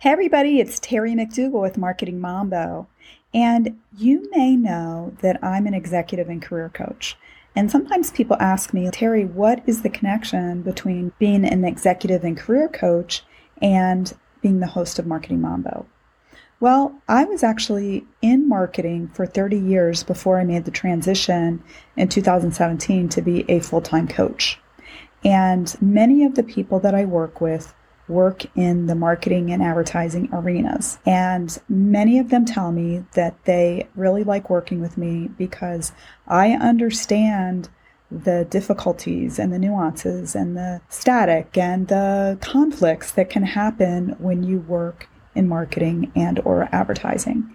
Hey, everybody, it's Terry McDougall with Marketing Mambo. And you may know that I'm an executive and career coach. And sometimes people ask me, Terry, what is the connection between being an executive and career coach and being the host of Marketing Mambo? Well, I was actually in marketing for 30 years before I made the transition in 2017 to be a full time coach. And many of the people that I work with work in the marketing and advertising arenas. And many of them tell me that they really like working with me because I understand the difficulties and the nuances and the static and the conflicts that can happen when you work in marketing and or advertising.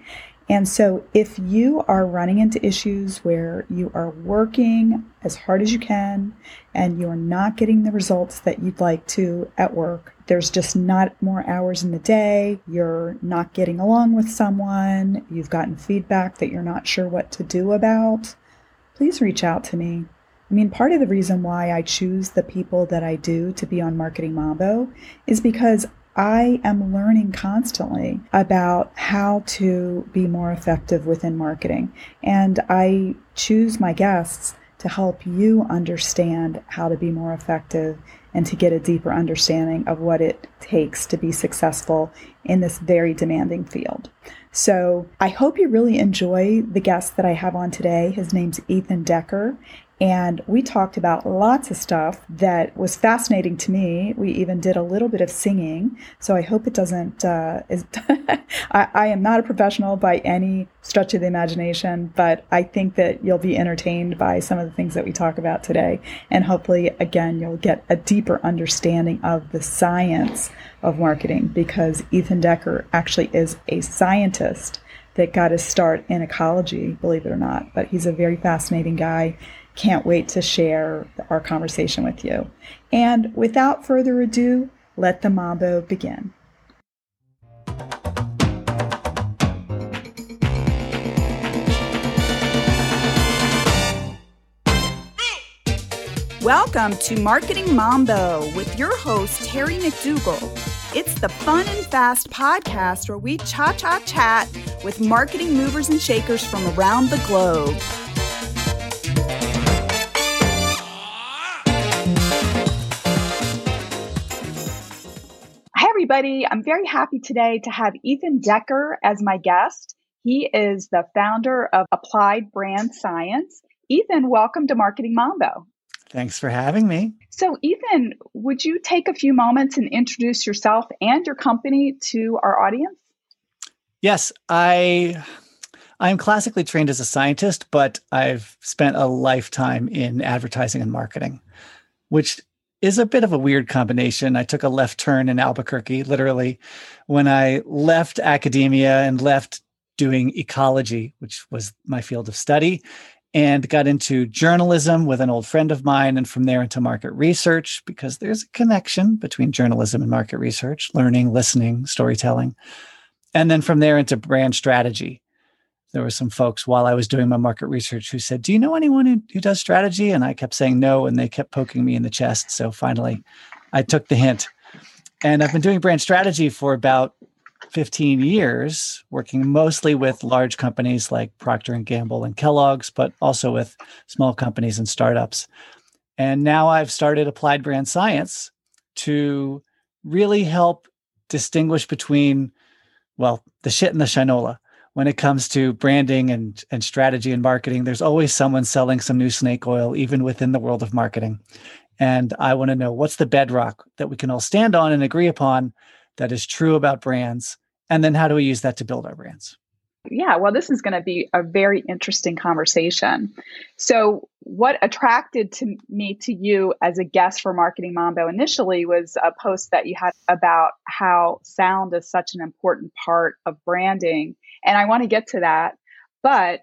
And so if you are running into issues where you are working as hard as you can and you're not getting the results that you'd like to at work, there's just not more hours in the day, you're not getting along with someone, you've gotten feedback that you're not sure what to do about, please reach out to me. I mean, part of the reason why I choose the people that I do to be on Marketing Mambo is because I am learning constantly about how to be more effective within marketing. And I choose my guests to help you understand how to be more effective and to get a deeper understanding of what it takes to be successful in this very demanding field. So I hope you really enjoy the guest that I have on today. His name's Ethan Decker, and we talked about lots of stuff that was fascinating to me. We even did a little bit of singing. So I hope it doesn't, uh, is I, I, am not a professional by any stretch of the imagination, but I think that you'll be entertained by some of the things that we talk about today. And hopefully, again, you'll get a deeper understanding of the science of marketing because Ethan Decker actually is a scientist that got his start in ecology, believe it or not. But he's a very fascinating guy can't wait to share our conversation with you. And without further ado, let the mambo begin. Welcome to Marketing Mambo with your host, Terry McDougall. It's the fun and fast podcast where we cha cha chat with marketing movers and shakers from around the globe. Everybody. I'm very happy today to have Ethan Decker as my guest. He is the founder of Applied Brand Science. Ethan, welcome to Marketing Mambo. Thanks for having me. So, Ethan, would you take a few moments and introduce yourself and your company to our audience? Yes, I I'm classically trained as a scientist, but I've spent a lifetime in advertising and marketing, which is a bit of a weird combination. I took a left turn in Albuquerque, literally, when I left academia and left doing ecology, which was my field of study, and got into journalism with an old friend of mine, and from there into market research, because there's a connection between journalism and market research, learning, listening, storytelling. And then from there into brand strategy, there were some folks while I was doing my market research who said, Do you know anyone who, who does strategy? And I kept saying no, and they kept poking me in the chest. So finally, I took the hint. And I've been doing brand strategy for about 15 years, working mostly with large companies like Procter and Gamble and Kellogg's, but also with small companies and startups. And now I've started applied brand science to really help distinguish between, well, the shit and the shinola when it comes to branding and, and strategy and marketing, there's always someone selling some new snake oil, even within the world of marketing. And I want to know what's the bedrock that we can all stand on and agree upon that is true about brands. And then how do we use that to build our brands? Yeah, well, this is going to be a very interesting conversation. So, what attracted to me to you as a guest for Marketing Mambo initially was a post that you had about how sound is such an important part of branding and I want to get to that. But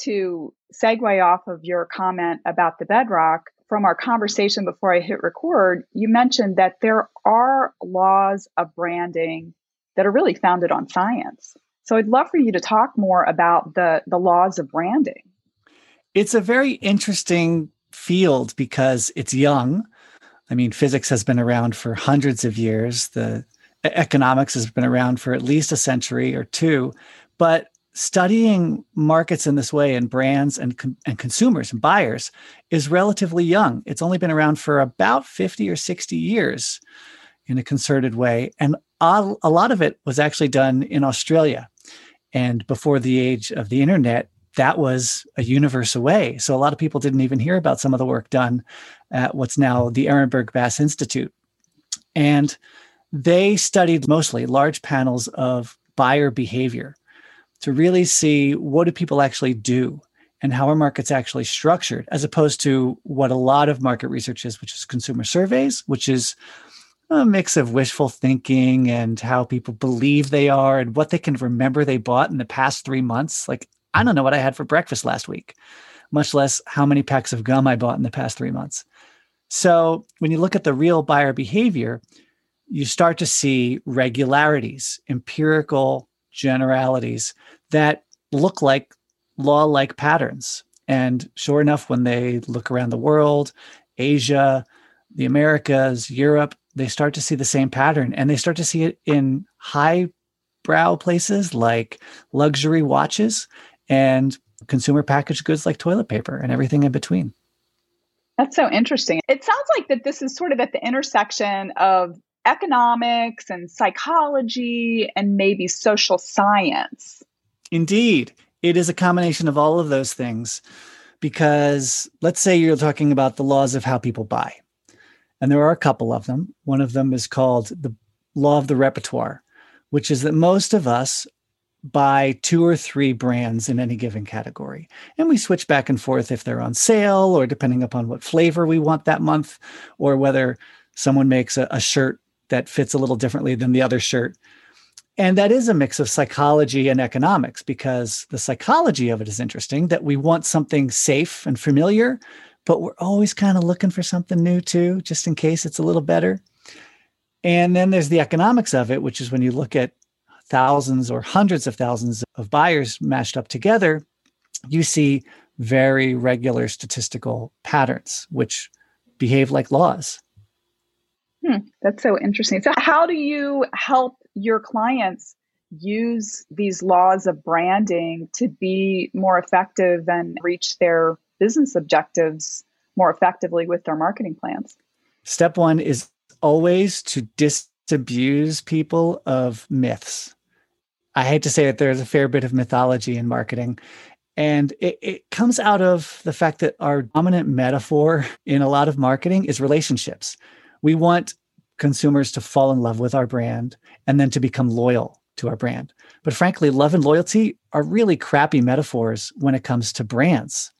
to segue off of your comment about the bedrock, from our conversation before I hit record, you mentioned that there are laws of branding that are really founded on science. So I'd love for you to talk more about the, the laws of branding. It's a very interesting field because it's young. I mean, physics has been around for hundreds of years. The economics has been around for at least a century or two, but studying markets in this way and brands and, and consumers and buyers is relatively young. It's only been around for about 50 or 60 years in a concerted way. And a, lot of it was actually done in Australia. And before the age of the internet, that was a universe away. So a lot of people didn't even hear about some of the work done at what's now the Ehrenberg Bass Institute. And they studied mostly large panels of buyer behavior to really see what do people actually do and how are markets actually structured as opposed to what a lot of market research is which is consumer surveys which is a mix of wishful thinking and how people believe they are and what they can remember they bought in the past 3 months. Like i don't know what i had for breakfast last week much less how many packs of gum i bought in the past 3 months. So when you look at the real buyer behavior you start to see regularities empirical generalities that look like law like patterns. And sure enough, when they look around the world, Asia, the Americas, Europe, they start to see the same pattern and they start to see it in high brow places like luxury watches and consumer packaged goods like toilet paper and everything in between. That's so interesting. It sounds like that this is sort of at the intersection of economics and psychology and maybe social science. Indeed. It is a combination of all of those things because let's say you're talking about the laws of how people buy. And there are a couple of them. One of them is called the law of the repertoire, which is that most of us buy two or three brands in any given category. And we switch back and forth if they're on sale or depending upon what flavor we want that month or whether someone makes a, a shirt that fits a little differently than the other shirt. And that is a mix of psychology and economics because the psychology of it is interesting that we want something safe and familiar, but we're always kind of looking for something new too, just in case it's a little better. And then there's the economics of it, which is when you look at thousands or hundreds of thousands of buyers mashed up together, you see very regular statistical patterns, which behave like laws. Hmm, that's so interesting. So, how do you help your clients use these laws of branding to be more effective and reach their business objectives more effectively with their marketing plans? Step one is always to disabuse people of myths. I hate to say it, there's a fair bit of mythology in marketing. And it, it, comes out of the fact that our dominant metaphor in a lot of marketing is relationships we want consumers to fall in love with our brand and then to become loyal to our brand. But frankly, love and loyalty are really crappy metaphors when it comes to brands.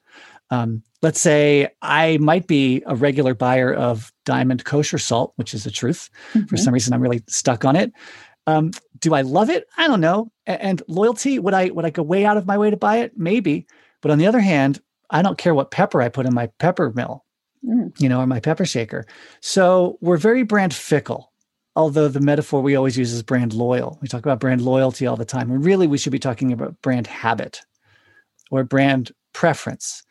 Um, let's say I might be a regular buyer of Diamond kosher salt, which is the truth. Mm-hmm. For some reason, I'm really stuck on it. Um, do I love it? I don't know. And, and loyalty, would I would I go way out of my way to buy it? Maybe. But on the other hand, I don't care what pepper I put in my pepper mill mm. you know, or my pepper shaker. So we're very brand fickle. Although the metaphor we always use is brand loyal. We talk about brand loyalty all the time. And really, we should be talking about brand habit or brand preference.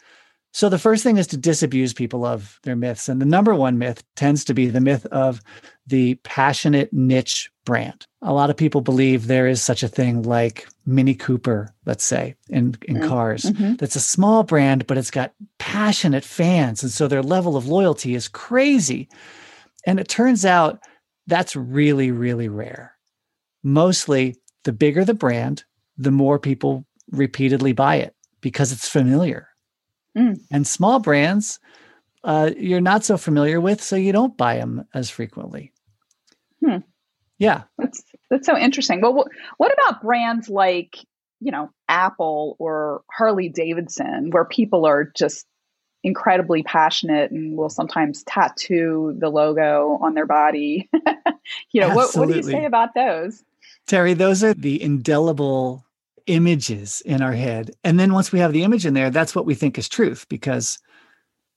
So the first thing is to disabuse people of their myths. And the number one myth tends to be the myth of the passionate niche brand. A lot of people believe there is such a thing like Mini Cooper, let's say, in, in mm-hmm. cars. Mm-hmm. That's a small brand, but it's got passionate fans. And so their level of loyalty is crazy. And it turns out that's really, really rare. Mostly, the bigger the brand, the more people repeatedly buy it because it's familiar Mm. And small brands, uh, you're not so familiar with, so you don't buy them as frequently. Hmm. Yeah, that's that's so interesting. Well, what, what about brands like you know Apple or Harley Davidson, where people are just incredibly passionate and will sometimes tattoo the logo on their body? you know, what, what do you say about those? Terry, those are the indelible images in our head. And then once we have the image in there, that's what we think is truth because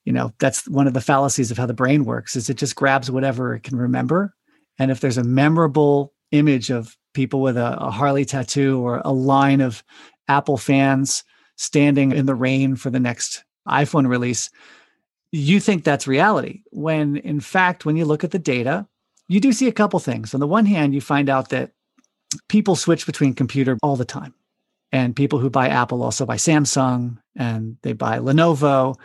you know, that's one of the fallacies of how the brain works is it just grabs whatever it can remember. And if there's a memorable image of people with a, a Harley tattoo or a line of Apple fans standing in the rain for the next iPhone release, you think that's reality. When in fact, when you look at the data, you do see a couple things. On the one hand, you find out that people switch between computer all the time. And people who buy Apple also buy Samsung and they buy Lenovo.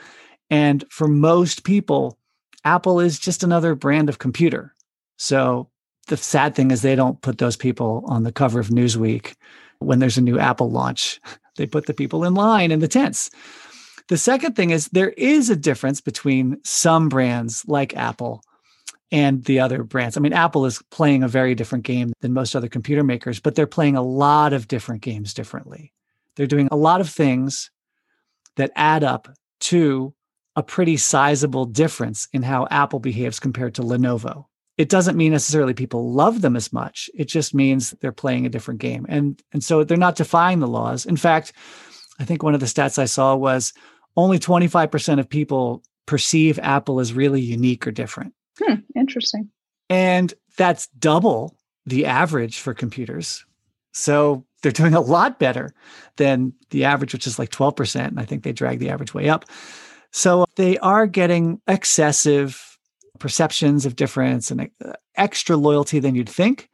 And for most people, Apple is just another brand of computer. So the sad thing is they don't put those people on the cover of Newsweek when there's a new Apple launch. They put the people in line in the tents. The second thing is there is a difference between some brands like Apple and the other brands. I mean, Apple is playing a very different game than most other computer makers, but they're playing a lot of different games differently. They're doing a lot of things that add up to a pretty sizable difference in how Apple behaves compared to Lenovo it doesn't mean necessarily people love them as much. It just means they're playing a different game. And and so they're not defying the laws. In fact, I think one of the stats I saw was only 25% of people perceive Apple as really unique or different. Hmm, interesting. And that's double the average for computers. So they're doing a lot better than the average, which is like 12%. And I think they drag the average way up. So they are getting excessive perceptions of difference and uh, extra loyalty than you'd think,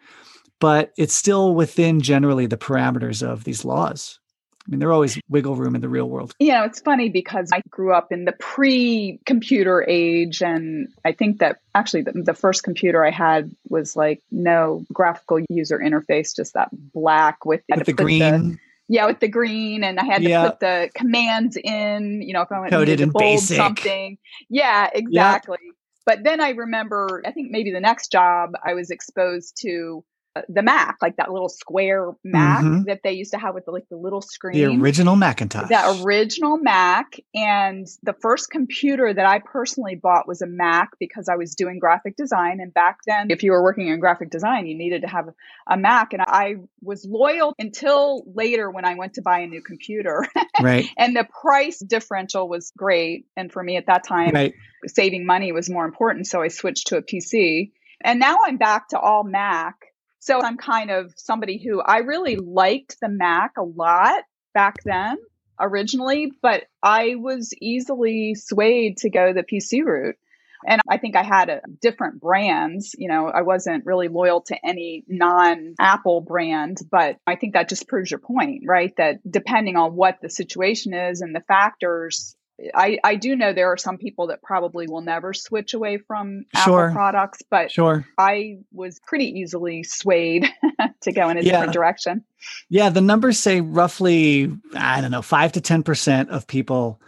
but it's still within generally the parameters of these laws. I mean, there's always wiggle room in the real world. You know, it's funny because I grew up in the pre computer age. And I think that actually the, the, first computer I had was like no graphical user interface, just that black with, with the green. The, yeah, with the green, and I had to yeah. put the commands in. You know, if I wanted Coded to bold basic. something. Yeah, exactly. Yep. But then I remember, I think maybe the next job I was exposed to the Mac, like that little square Mac mm-hmm. that they used to have with the, like the little screen. The original Macintosh. The original Mac. And the first computer that I personally bought was a Mac because I was doing graphic design. And back then, if you were working in graphic design, you needed to have a Mac. And I was loyal until later when I went to buy a new computer. Right. and the price differential was great. And for me at that time, right. saving money was more important. So I switched to a PC. And now I'm back to all Mac so I'm kind of somebody who I really liked the Mac a lot back then originally, but I was easily swayed to go the PC route. And I think I had a, different brands. You know, I wasn't really loyal to any non Apple brand, but I think that just proves your point, right? That depending on what the situation is and the factors, I, I do know there are some people that probably will never switch away from sure. Apple products, but sure. I was pretty easily swayed to go in a yeah. different direction. Yeah, the numbers say roughly, I don't know, five to 10% of people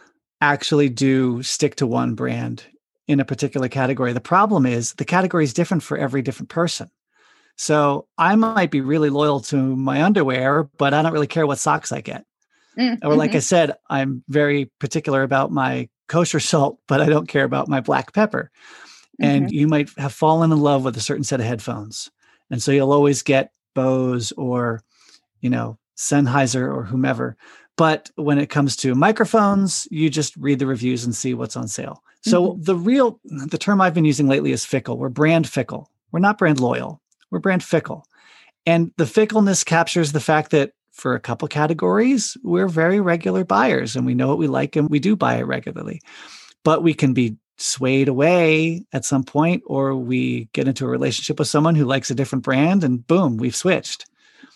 actually do stick to one brand in a particular category. The problem is the category is different for every different person. So I might be really loyal to my underwear, but I don't really care what socks I get. Mm-hmm. Or, like I mm-hmm. said, I'm very particular about my kosher salt, but I don't care about my black pepper. Mm-hmm. And you might have fallen in love with a certain set of headphones. And so you'll always get Bose or, you know, Sennheiser or whomever. But when it comes to microphones, you just read the reviews and see what's on sale. So mm-hmm. the real, the term I've been using lately is fickle. We're brand fickle. We're not brand loyal. We're brand fickle. And the fickleness captures the fact that for a couple categories, we're very regular buyers and we know what we like and we do buy it regularly. But we can be swayed away at some point, or we get into a relationship with someone who likes a different brand and boom, we've switched.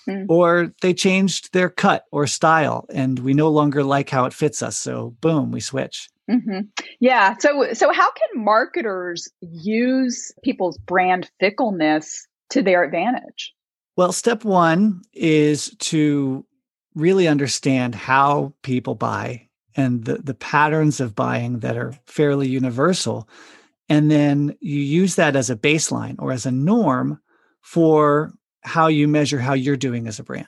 Mm. Or they changed their cut or style and we no longer like how it fits us. So boom, we switch. Mm-hmm. Yeah. So, so how can marketers use people's brand fickleness to their advantage? Well, step one is to really understand how people buy and the, the patterns of buying that are fairly universal. And then you use that as a baseline or as a norm for how you measure how you're doing as a brand.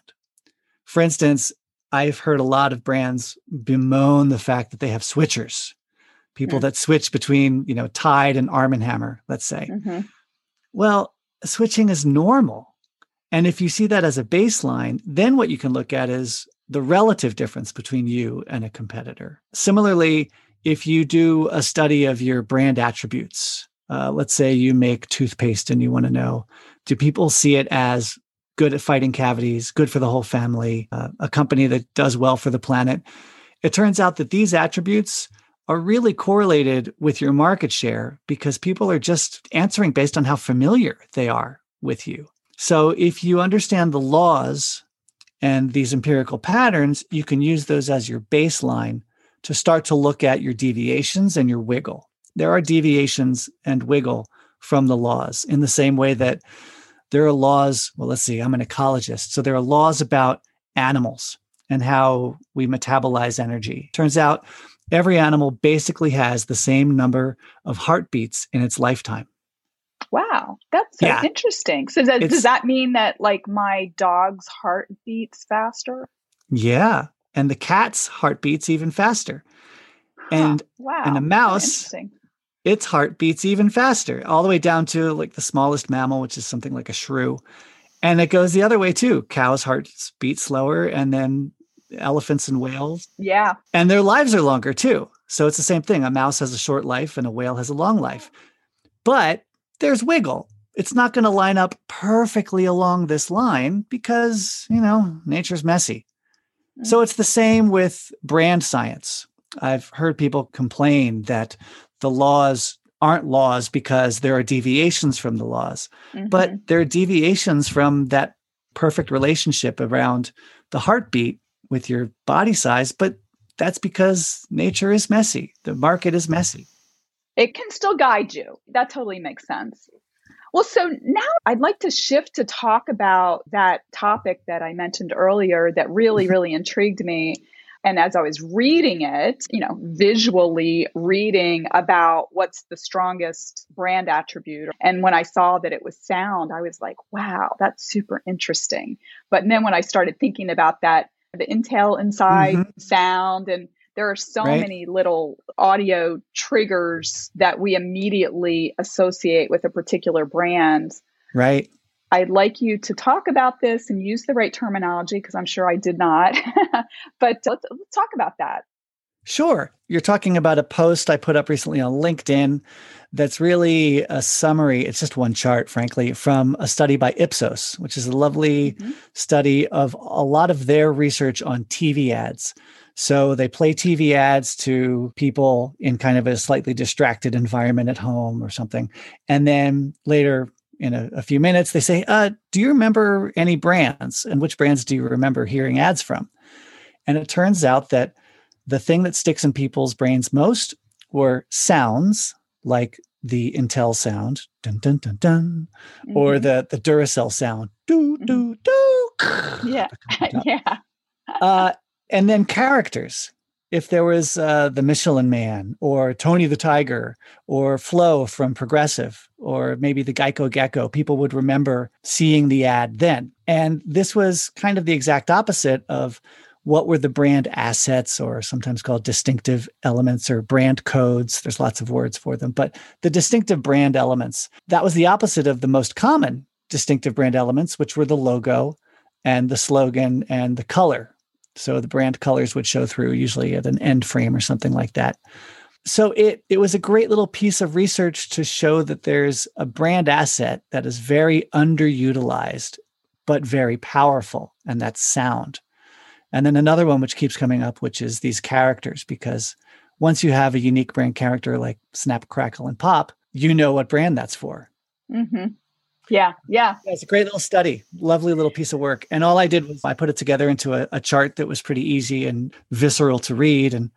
For instance, I've heard a lot of brands bemoan the fact that they have switchers, people mm that switch between, you know, Tide and Arm and Hammer, let's say. Mm-hmm. Well, switching is normal and if you see that as a baseline, then what you can look at is the relative difference between you and a competitor. Similarly, if you do a study of your brand attributes, uh, let's say you make toothpaste and you want to know do people see it as good at fighting cavities, good for the whole family, uh, a company that does well for the planet? It turns out that these attributes are really correlated with your market share because people are just answering based on how familiar they are with you. So if you understand the laws and these empirical patterns, you can use those as your baseline to start to look at your deviations and your wiggle. There are deviations and wiggle from the laws in the same way that there are laws. Well, let's see, I'm an ecologist. So there are laws about animals and how we metabolize energy. Turns out every animal basically has the same number of heartbeats in its lifetime. Wow, that's so yeah. interesting. So that, does that mean that like my dog's heart beats faster? Yeah, and the cat's heart beats even faster. And wow, and a mouse, its heart beats even faster, all the way down to like the smallest mammal, which is something like a shrew. And it goes the other way too. Cows' hearts beat slower, and then elephants and whales. Yeah. And their lives are longer too. So it's the same thing. A mouse has a short life and a whale has a long life. But there's wiggle. It's not going to line up perfectly along this line because, you know, nature's messy. Mm-hmm. So it's the same with brand science. I've heard people complain that the laws aren't laws because there are deviations from the laws, mm-hmm. but there are deviations from that perfect relationship around the heartbeat with your body size. But that's because nature is messy, the market is messy it can still guide you. That totally makes sense. Well, so now I'd like to shift to talk about that topic that I mentioned earlier that really, mm-hmm. really intrigued me. And as I was reading it, you know, visually reading about what's the strongest brand attribute. And when I saw that it was sound, I was like, wow, that's super interesting. But then when I started thinking about that, the intel inside mm-hmm. sound and there are so right. many little audio triggers that we immediately associate with a particular brand. Right. I'd like you to talk about this and use the right terminology because I'm sure I did not. but let's, let's talk about that. Sure. You're talking about a post I put up recently on LinkedIn that's really a summary. It's just one chart, frankly, from a study by Ipsos, which is a lovely mm-hmm. study of a lot of their research on TV ads. So they play TV ads to people in kind of a slightly distracted environment at home or something. And then later, in a, a few minutes, they say, uh, Do you remember any brands? And which brands do you remember hearing ads from? And it turns out that the thing that sticks in people's brains most were sounds like the Intel sound, dun dun dun dun, mm-hmm. or the the Duracell sound, do do do. Yeah, yeah. uh, and then characters if there was uh, the Michelin Man or Tony the Tiger or Flo from Progressive or maybe the Geico Gecko, people would remember seeing the ad then. And this was kind of the exact opposite of what were the brand assets or sometimes called distinctive elements or brand codes. There's lots of words for them, but the distinctive brand elements, that was the opposite of the most common distinctive brand elements, which were the logo and the slogan and the color so the brand colors would show through usually at an end frame or something like that. So it it was a great little piece of research to show that there's a brand asset that is very underutilized but very powerful and that's sound. And then another one which keeps coming up which is these characters because once you have a unique brand character like Snap Crackle and Pop, you know what brand that's for. Mm-hmm. Yeah, yeah. It's a great little study, lovely little piece of work. And all I did was I put it together into a, a chart that was pretty easy and visceral to read. And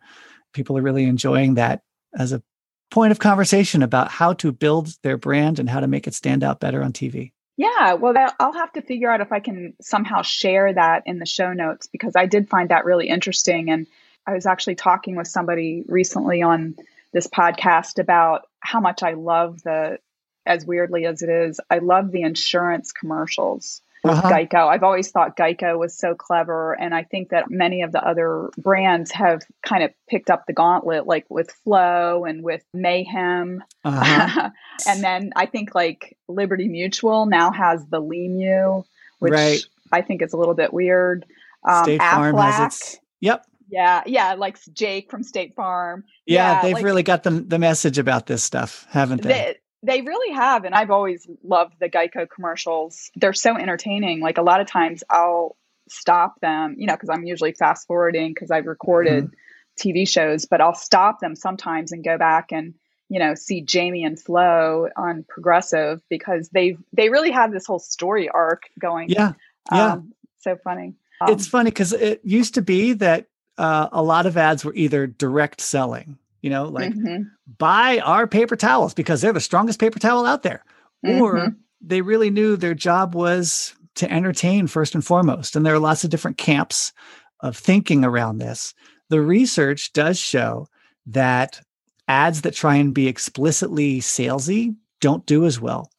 people are really enjoying that as a point of conversation about how to build their brand and how to make it stand out better on TV. Yeah, well, I'll have to figure out if I can somehow share that in the show notes because I did find that really interesting. And I was actually talking with somebody recently on this podcast about how much I love the as weirdly as it is, I love the insurance commercials with uh-huh. Geico. I've always thought Geico was so clever. And I think that many of the other brands have kind of picked up the gauntlet, like with Flo and with Mayhem. Uh-huh. and then I think like Liberty Mutual now has the LiMu, which right. I think is a little bit weird. Um, State Farm Aflac, has its. Yep. Yeah, yeah, like Jake from State Farm. Yeah, yeah they've like, really got the the message about this stuff, haven't they? They really have. And I've always loved the Geico commercials. They're so entertaining. Like a lot of times I'll stop them, you know, because I'm usually fast forwarding because I've recorded mm-hmm. TV shows, but I'll stop them sometimes and go back and you know see Jamie and Flo on Progressive because they they really have this whole story arc going. Yeah, yeah, um, so funny. Um, it's funny because it used to be that uh, a lot of ads were either direct selling, you know, like mm-hmm. buy our paper towels because they're the strongest paper towel out there, mm-hmm. or they really knew their job was to entertain first and foremost. And there are lots of different camps of thinking around this. The research does show that ads that try and be explicitly salesy don't do as well.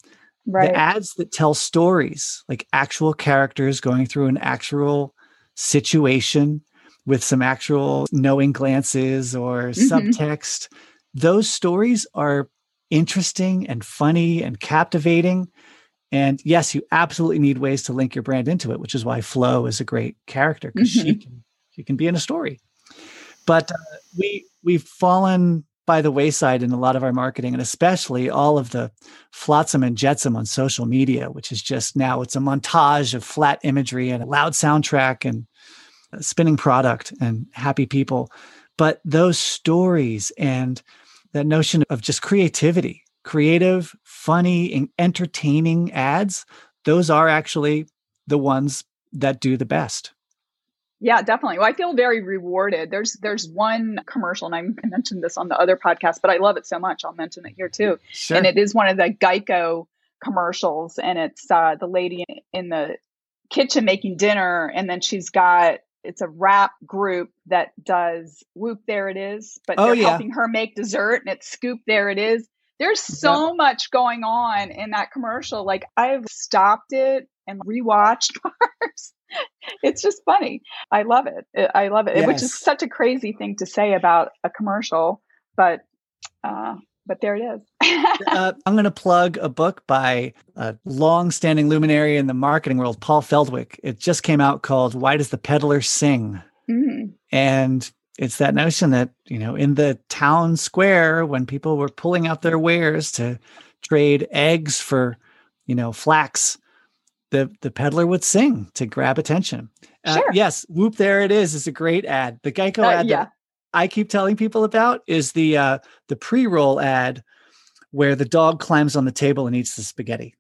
Right. The ads that tell stories, like actual characters going through an actual situation with some actual knowing glances or mm-hmm. subtext, those stories are interesting and funny and captivating. And yes, you absolutely need ways to link your brand into it, which is why Flo is a great character because mm-hmm. she can she can be in a story. But uh, we we've fallen by the wayside in a lot of our marketing and especially all of the flotsam and jetsam on social media which is just now it's a montage of flat imagery and a loud soundtrack and spinning product and happy people but those stories and that notion of just creativity creative funny and entertaining ads those are actually the ones that do the best yeah, definitely. Well, I feel very rewarded. There's there's one commercial, and I mentioned this on the other podcast, but I love it so much. I'll mention it here too. Sure. And it is one of the Geico commercials, and it's uh, the lady in the kitchen making dinner, and then she's got it's a rap group that does whoop there it is, but oh, they're yeah. helping her make dessert, and it's scoop there it is. There's so yeah. much going on in that commercial. Like I've stopped it and rewatched parts it's just funny. I love it. I love it, yes. which is such a crazy thing to say about a commercial, but uh, but there it is. uh, I'm going to plug a book by a long-standing luminary in the marketing world, Paul Feldwick. It just came out called "Why Does the Peddler Sing?" Mm-hmm. and it's that notion that you know in the town square when people were pulling out their wares to trade eggs for you know flax the the peddler would sing to grab attention. Uh, sure. Yes, whoop! There it is. It's a great ad. The Geico uh, ad yeah. I keep telling people about is the uh, the pre roll ad where the dog climbs on the table and eats the spaghetti.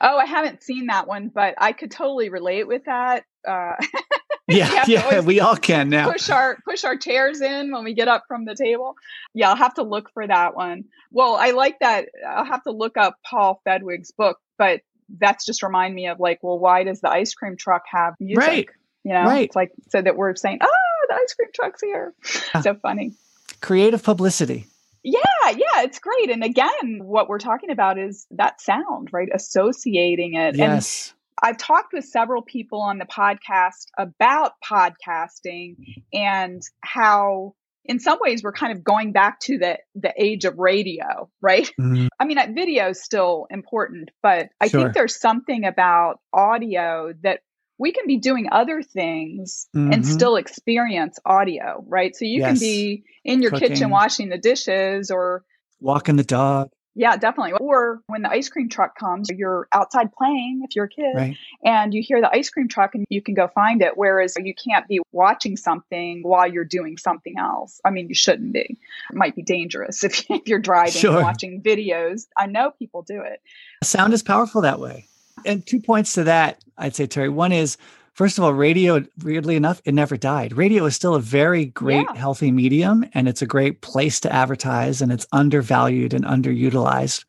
Oh, I haven't seen that one, but I could totally relate with that. Uh, yeah, yeah, we all can now. Push our push our chairs in when we get up from the table. Yeah, I'll have to look for that one. Well, I like that. I'll have to look up Paul Feldwick's book, but that's just remind me of like, well, why does the ice cream truck have music? Right. You know, right. it's like so that we're saying, oh, the ice cream truck's here. so funny. Creative publicity. Yeah, yeah, it's great. And again, what we're talking about is that sound, right? Associating it. Yes. And I've talked with several people on the podcast about podcasting and how in some ways we're kind of going back to the the age of radio right mm-hmm. i mean video is still important but i sure. think there's something about audio that we can be doing other things mm-hmm. and still experience audio right so you yes. can be in your Cooking. kitchen washing the dishes or walking the dog yeah, definitely. Or when the ice cream truck comes, you're outside playing if you're a kid right. and you hear the ice cream truck and you can go find it. Whereas you can't be watching something while you're doing something else. I mean, you shouldn't be. It might be dangerous if, you're driving sure. and watching videos. I know people do it. Sound is powerful that way. And two points to that, I'd say, Terry. One is First of all, radio, weirdly enough, it never died. Radio is still a very great, yeah. healthy medium, and it's a great place to advertise, and it's undervalued and underutilized.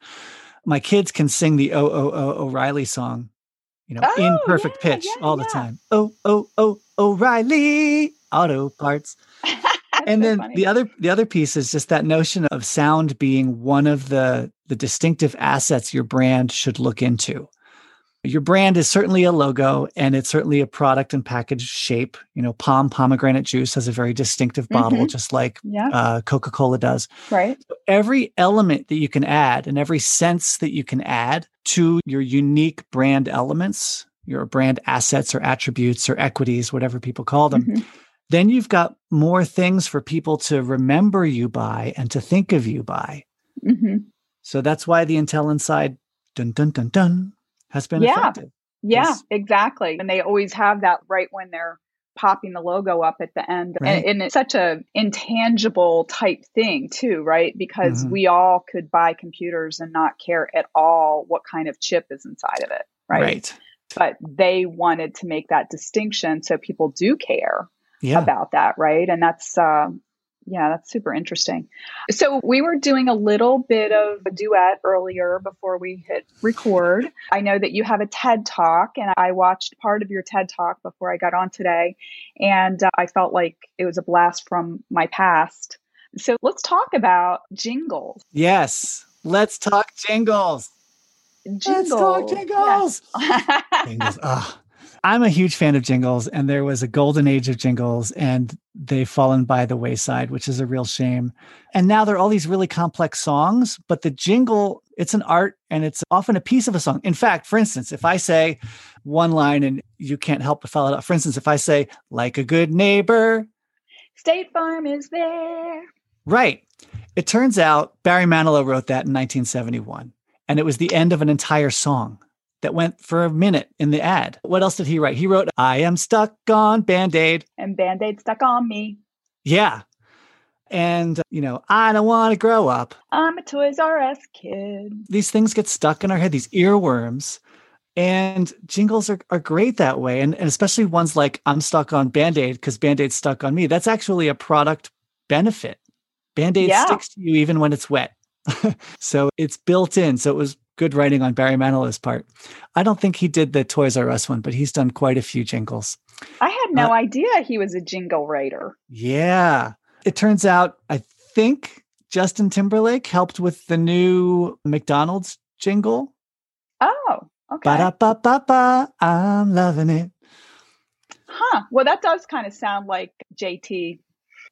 My kids can sing the Oh, Oh, Oh, O'Reilly song, you know, oh, in perfect yeah, pitch yeah, all the time. Oh, oh, oh, O'Reilly Auto Parts. and then so the other the other piece is just that notion of sound being one of the the distinctive assets your brand should look into your brand is certainly a logo and it's certainly a product and package shape. You know, POM pomegranate juice has a very distinctive bottle, mm-hmm. just like yeah. uh, Coca Cola does. Right. Every element that you can add and every sense that you can add to your unique brand elements, your brand assets or attributes or equities, whatever people call them. Mm-hmm. Then you've got more things for people to remember you by and to think of you by. Mm-hmm. So that's why the Intel Inside dun dun dun dun has been yeah. effective. Yeah, exactly. And they always have that right when they're popping the logo up at the end. Right. And, and, it's such a intangible type thing too, right? Because mm-hmm. we all could buy computers and not care at all what kind of chip is inside of it, right? Right. But they wanted to make that distinction so people do care yeah. about that, right? And that's uh, yeah, that's super interesting. So we were doing a little bit of a duet earlier before we hit record. I know that you have a TED Talk, and I watched part of your TED Talk before I got on today, and uh, I felt like it was a blast from my past. So let's talk about jingles. Yes, let's talk jingles. Jingles. Let's talk jingles. Yes. jingles. I'm a huge fan of jingles, and there was a golden age of jingles, and they've fallen by the wayside, which is a real shame. And now there are all these really complex songs, but the jingle, it's an art and it's often a piece of a song. In fact, for instance, if I say one line and you can't help but follow it up, for instance, if I say, like a good neighbor, State Farm is there. Right. It turns out Barry Manilow wrote that in 1971, and it was the end of an entire song that went for a minute in the ad. What else did he write? He wrote, I am stuck on Band Aid. And Band Aid stuck on me. Yeah. And, you know, I don't want to grow up. I'm a Toys R Us kid. These things get stuck in our head, these earworms. And jingles are, are great that way. And, and especially ones like I'm stuck on Band Aid because Band Aid's stuck on me. That's actually a product benefit. Band Aid yeah. sticks to you even when it's wet. so it's built in. So it was good writing on Barry Manilow's part. I don't think he did the Toys R Us one, but he's done quite a few jingles. I had no uh, idea he was a jingle writer. Yeah. It turns out, I think Justin Timberlake helped with the new McDonald's jingle. Oh, okay. Ba-da-ba-ba-ba, I'm loving it. Huh. Well, that does kind of sound like JT.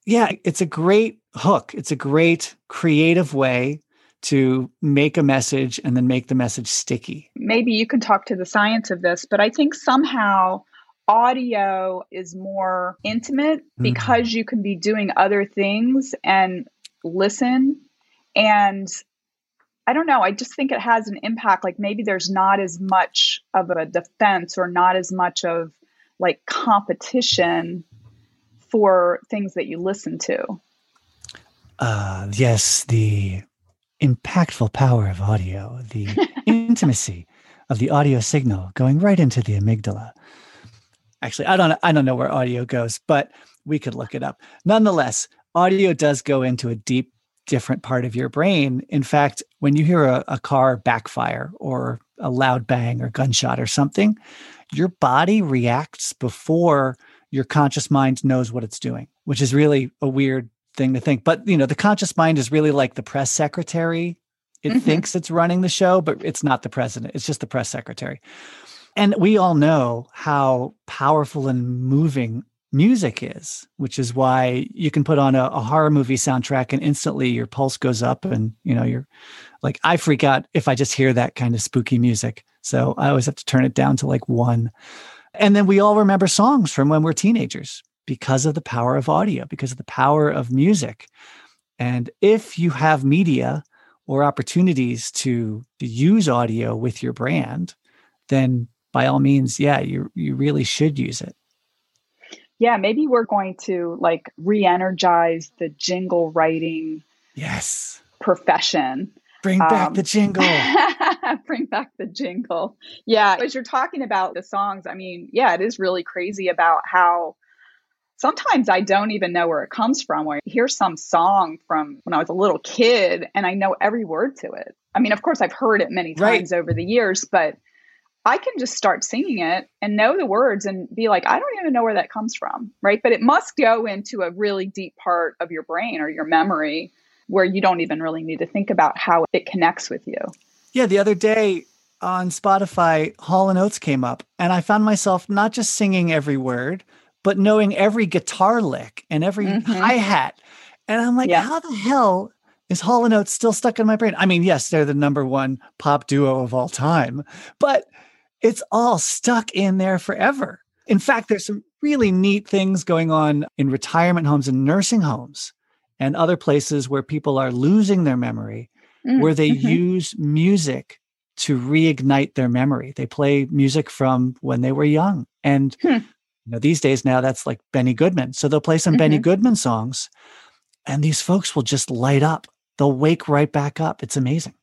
Yeah, it's a great hook. It's a great creative way to make a message and then make the message sticky. Maybe you can talk to the science of this, but I think somehow audio is more intimate mm-hmm. because you can be doing other things and listen. And I don't know, I just think it has an impact. Like maybe there's not as much of a defense or not as much of like competition for things that you listen to. Uh, yes, the impactful power of audio, the intimacy of the audio signal going right into the amygdala. Actually, I don't I don't know where audio goes, but we could look it up. Nonetheless, audio does go into a deep different part of your brain. In fact, when you hear a, a car backfire or a loud bang or gunshot or something, your body reacts before your conscious mind knows what it's doing, which is really a weird thing to think. But you know, the conscious mind is really like the press secretary. It mm-hmm. thinks it's running the show, but it's not the president. It's just the press secretary. And we all know how powerful and moving music is, which is why you can put on a, a, horror movie soundtrack and instantly your pulse goes up and you know you're like I freak out if I just hear that kind of spooky music. So I always have to turn it down to like one. And then we all remember songs from when we're teenagers because of the power of audio, because of the power of music. And if you have media or opportunities to, to use audio with your brand, then by all means, yeah, you you really should use it. Yeah, maybe we're going to like re-energize the jingle writing yes profession. Bring back um, the jingle. bring back the jingle. Yeah, as you're talking about the songs, I mean, yeah, it is really crazy about how sometimes I don't even know where it comes from. Or I hear some song from when I was a little kid and I know every word to it. I mean, of course, I've heard it many times right. over the years, but I can just start singing it and know the words and be like, I don't even know where that comes from. Right. But it must go into a really deep part of your brain or your memory where you don't even really need to think about how it connects with you. Yeah. The other day, on Spotify, Hall and Oates came up, and I found myself not just singing every word, but knowing every guitar lick and every mm-hmm. hi hat. And I'm like, yeah. how the hell is Hall and Oates still stuck in my brain? I mean, yes, they're the number one pop duo of all time, but it's all stuck in there forever. In fact, there's some really neat things going on in retirement homes and nursing homes and other places where people are losing their memory, mm-hmm. where they mm-hmm. use music to reignite their memory. They play music from when they were young. And hmm You know, these days now that's like Benny Goodman. So they'll play some mm-hmm. Benny Goodman songs and these folks will just light up. They'll wake right back up. It's amazing.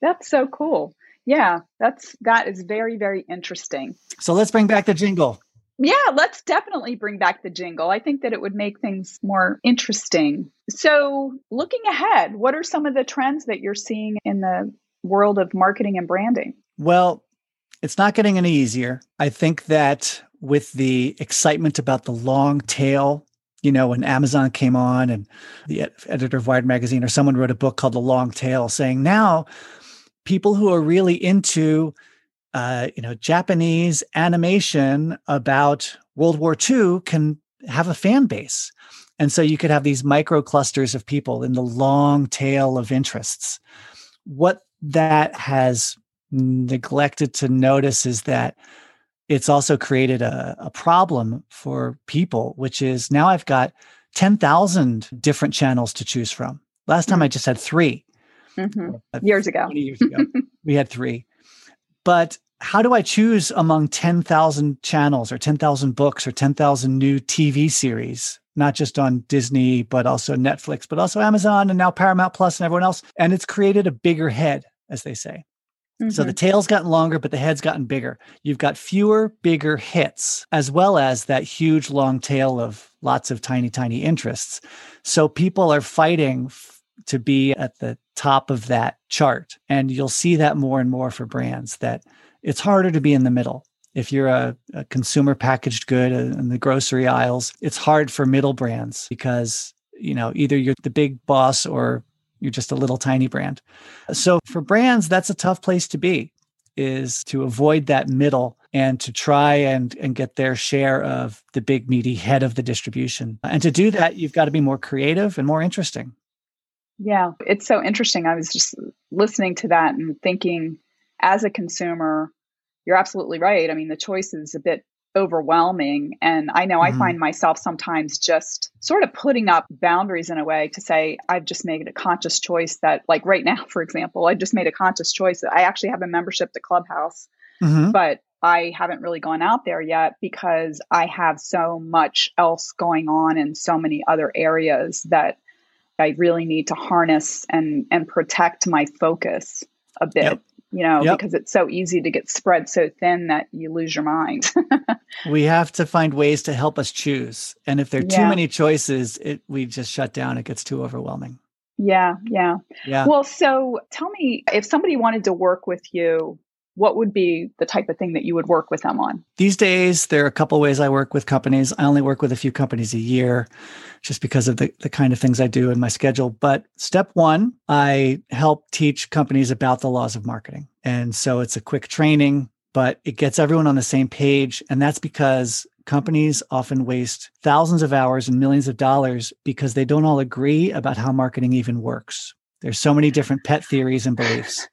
That's so cool. Yeah, that's that is very very interesting. So let's bring back the jingle. Yeah, let's definitely bring back the jingle. I think that it would make things more interesting. So, looking ahead, what are some of the trends that you're seeing in the world of marketing and branding? Well, it's not getting any easier. I think that with the excitement about the long tail, you know, when Amazon came on and the editor of Wired magazine or someone wrote a book called The Long Tail saying now people who are really into uh, you know, Japanese animation about World War II can have a fan base. And so you could have these micro clusters of people in the long tail of interests. What that has neglected to notice is that it's also created a, a problem for people, which is now I've got 10,000 different channels to choose from. Last time mm-hmm. I just had 3 mm-hmm. Years ago. years ago, we had three. But how do I choose among 10,000 channels or 10,000 books or 10,000 new TV series? Not just on Disney, but also Netflix, but also Amazon and now Paramount Plus and everyone else. And it's created a bigger head, as they say. Mm-hmm. So the mm-hmm. tail's gotten longer, but the head's gotten bigger. You've got fewer, bigger hits, as well as that huge long tail of lots of tiny, tiny interests. So people are fighting f- to be at the top of that chart. And you'll see that more and more for brands that it's harder to be in the middle. If you're a, a consumer packaged good in the grocery aisles, it's hard for middle brands because, you know, either you're the big boss or you're just a little tiny brand. So for brands, that's a tough place to be is to avoid that middle and to try and, and get their share of the big meaty head of the distribution. And to do that, you've got to be more creative and more interesting. Yeah, it's so interesting. I was just listening to that and thinking, as a consumer, you're absolutely right. I mean, the choice is a bit overwhelming. And I know mm-hmm. I find myself sometimes just sort of putting up boundaries in a way to say, I've just made a conscious choice that, like right now, for example, I just made a conscious choice that I actually have a membership to Clubhouse, mm-hmm. but I haven't really gone out there yet because I have so much else going on in so many other areas that I really need to harness and and protect my focus a bit. Yep. You know, yep. because it's so easy to get spread so thin that you lose your mind. we have to find ways to help us choose. And if there are yeah. too many choices, it we just shut down. It gets too overwhelming. Yeah, yeah. Yeah. Well, so tell me if somebody wanted to work with you what would be the type of thing that you would work with them on? These days, there are a couple ways I work with companies. I only work with a few companies a year just because of the, the kind of things I do in my schedule. But step one, I help teach companies about the laws of marketing. And so it's a quick training, but it gets everyone on the same page. And that's because companies often waste thousands of hours and millions of dollars because they don't all agree about how marketing even works. There's so many different pet theories and beliefs.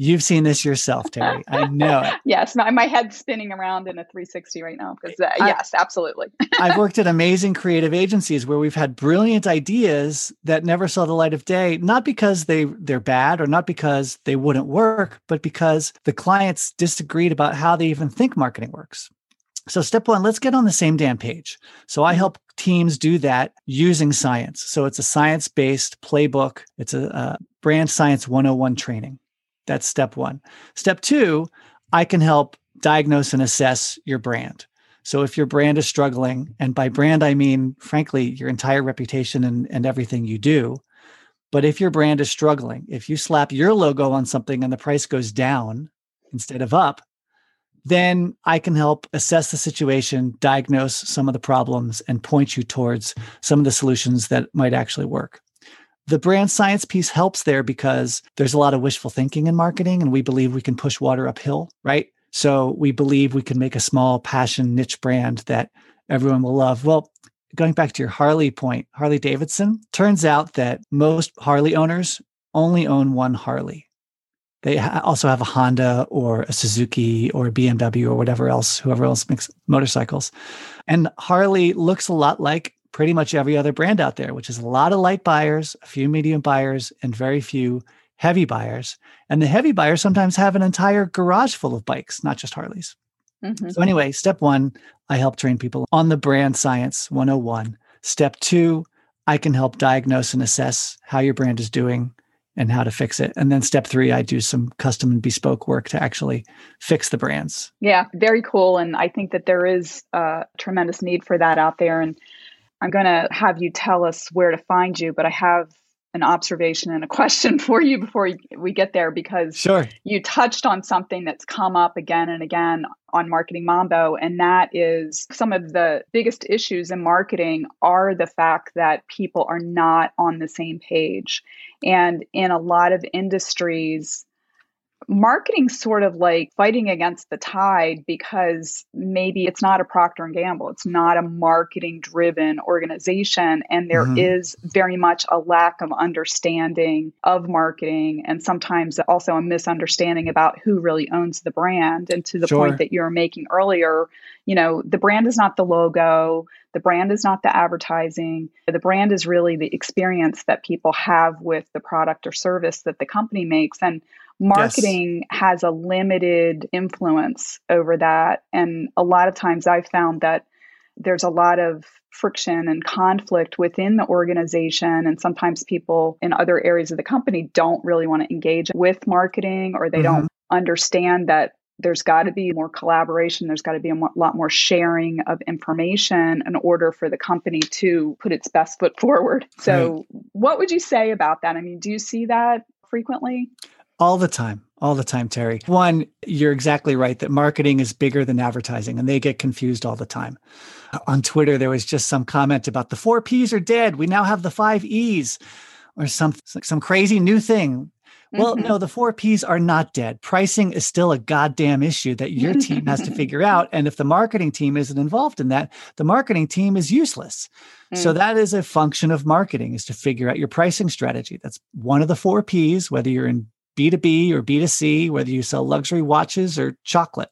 You've seen this yourself, Terry. I know it. yes, my, my head's spinning around in a 360 right now because, uh, yes, absolutely. I've worked at amazing creative agencies where we've had brilliant ideas that never saw the light of day, not because they they're bad or not because they wouldn't work, but because the clients disagreed about how they even think marketing works. So, step one, let's get on the same damn page. So, I help teams do that using science. So, it's a science based playbook, it's a, a brand science 101 training. That's step one. Step two, I can help diagnose and assess your brand. So if your brand is struggling, and by brand, I mean, frankly, your entire reputation and, and everything you do. But if your brand is struggling, if you slap your logo on something and the price goes down instead of up, then I can help assess the situation, diagnose some of the problems, and point you towards some of the solutions that might actually work the brand science piece helps there because there's a lot of wishful thinking in marketing and we believe we can push water uphill, right? So we believe we can make a small passion niche brand that everyone will love. Well, going back to your Harley point, Harley Davidson, turns out that most Harley owners only own one Harley. They ha- also have a Honda or a Suzuki or a BMW or whatever else, whoever else makes motorcycles. And Harley looks a lot like pretty much every other brand out there, which is a lot of light buyers, a few medium buyers, and very few heavy buyers. And the heavy buyers sometimes have an entire garage full of bikes, not just Harleys. Mm-hmm. So, anyway, step one, I help train people on the brand science 101. Step two, I can help diagnose and assess how your brand is doing and how to fix it. And then step three, I do some custom and bespoke work to actually fix the brands. Yeah, very cool. And I think that there is a tremendous need for that out there. And I'm going to have you tell us where to find you, but I have an observation and a question for you before we get there because sure. you touched on something that's come up again and again on Marketing Mambo, and that is some of the biggest issues in marketing are the fact that people are not on the same page. And in a lot of industries, marketing sort of like fighting against the tide because maybe it's not a procter and gamble it's not a marketing driven organization and there mm-hmm. is very much a lack of understanding of marketing and sometimes also a misunderstanding about who really owns the brand and to the sure. point that you were making earlier you know the brand is not the logo the brand is not the advertising the brand is really the experience that people have with the product or service that the company makes and marketing yes. has a limited influence over that. And a lot of times I've found that there's a lot of friction and conflict within the organization. And sometimes people in other areas of the company don't really want to engage with marketing or they mm-hmm. don't understand that there's got to be more collaboration. There's got to be a lot more sharing of information in order for the company to put its best foot forward. So, right. what would you say about that? I mean, do you see that frequently? All the time. All the time, Terry. One, you're exactly right that marketing is bigger than advertising and they get confused all the time. On Twitter, there was just some comment about the four P's are dead. We now have the five E's or some, some crazy new thing. Well, mm-hmm. no, the four P's are not dead. Pricing is still a goddamn issue that your team has to figure out. And if the marketing team isn't involved in that, the marketing team is useless. Mm. So that is a function of marketing is to figure out your pricing strategy. That's one of the four P's, whether you're in B2B or B2C, whether you sell luxury watches or chocolate.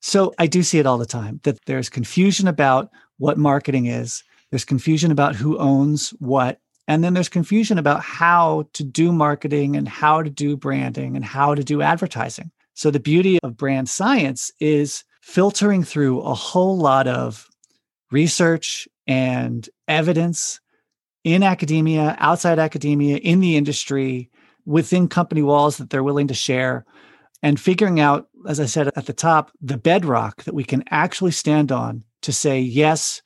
So I do see it all the time that there's confusion about what marketing is, there's confusion about who owns what, and then there's confusion about how to do marketing and how to do branding and how to do advertising. So the beauty of brand science is filtering through a whole lot of research and evidence in academia, outside academia, in the industry within company walls that they're willing to share and figuring out, as I said at the top, the bedrock that we can actually stand on to say, yes,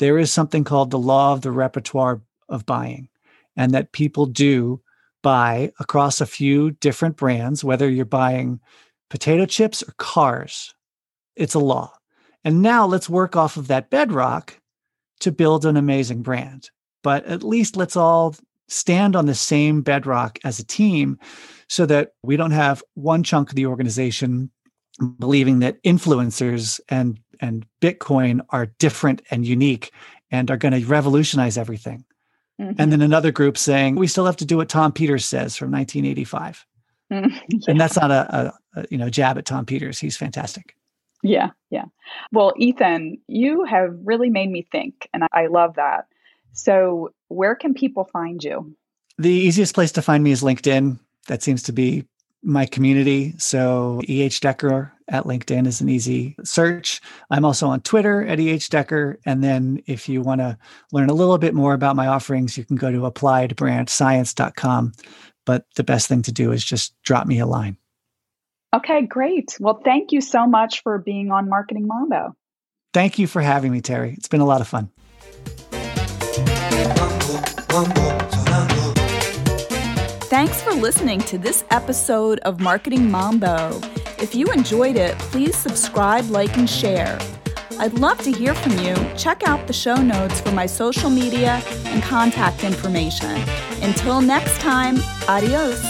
there is something called the law of the repertoire of buying, and that people do buy across a few different brands, whether you're buying potato chips or cars. It's a law. And now let's work off of that bedrock to build an amazing brand. But at least let's all stand on the same bedrock as a team so that we don't have one chunk of the organization believing that influencers and and bitcoin are different and unique and are going to revolutionize everything mm-hmm. and then another group saying we still have to do what tom peters says from 1985 mm-hmm. yeah. and that's not a, a, a you know jab at tom peters he's fantastic yeah yeah well ethan you have really made me think and i love that so, where can people find you? The easiest place to find me is LinkedIn. That seems to be my community. So, EH Decker at LinkedIn is an easy search. I'm also on Twitter at EH Decker. And then, if you want to learn a little bit more about my offerings, you can go to appliedbrandscience.com. But the best thing to do is just drop me a line. Okay, great. Well, thank you so much for being on Marketing Mambo. Thank you for having me, Terry. It's been a lot of fun. Thanks for listening to this episode of Marketing Mambo. If you enjoyed it, please subscribe, like, and share. I'd love to hear from you. Check out the show notes for my social media and contact information. Until next time, adios.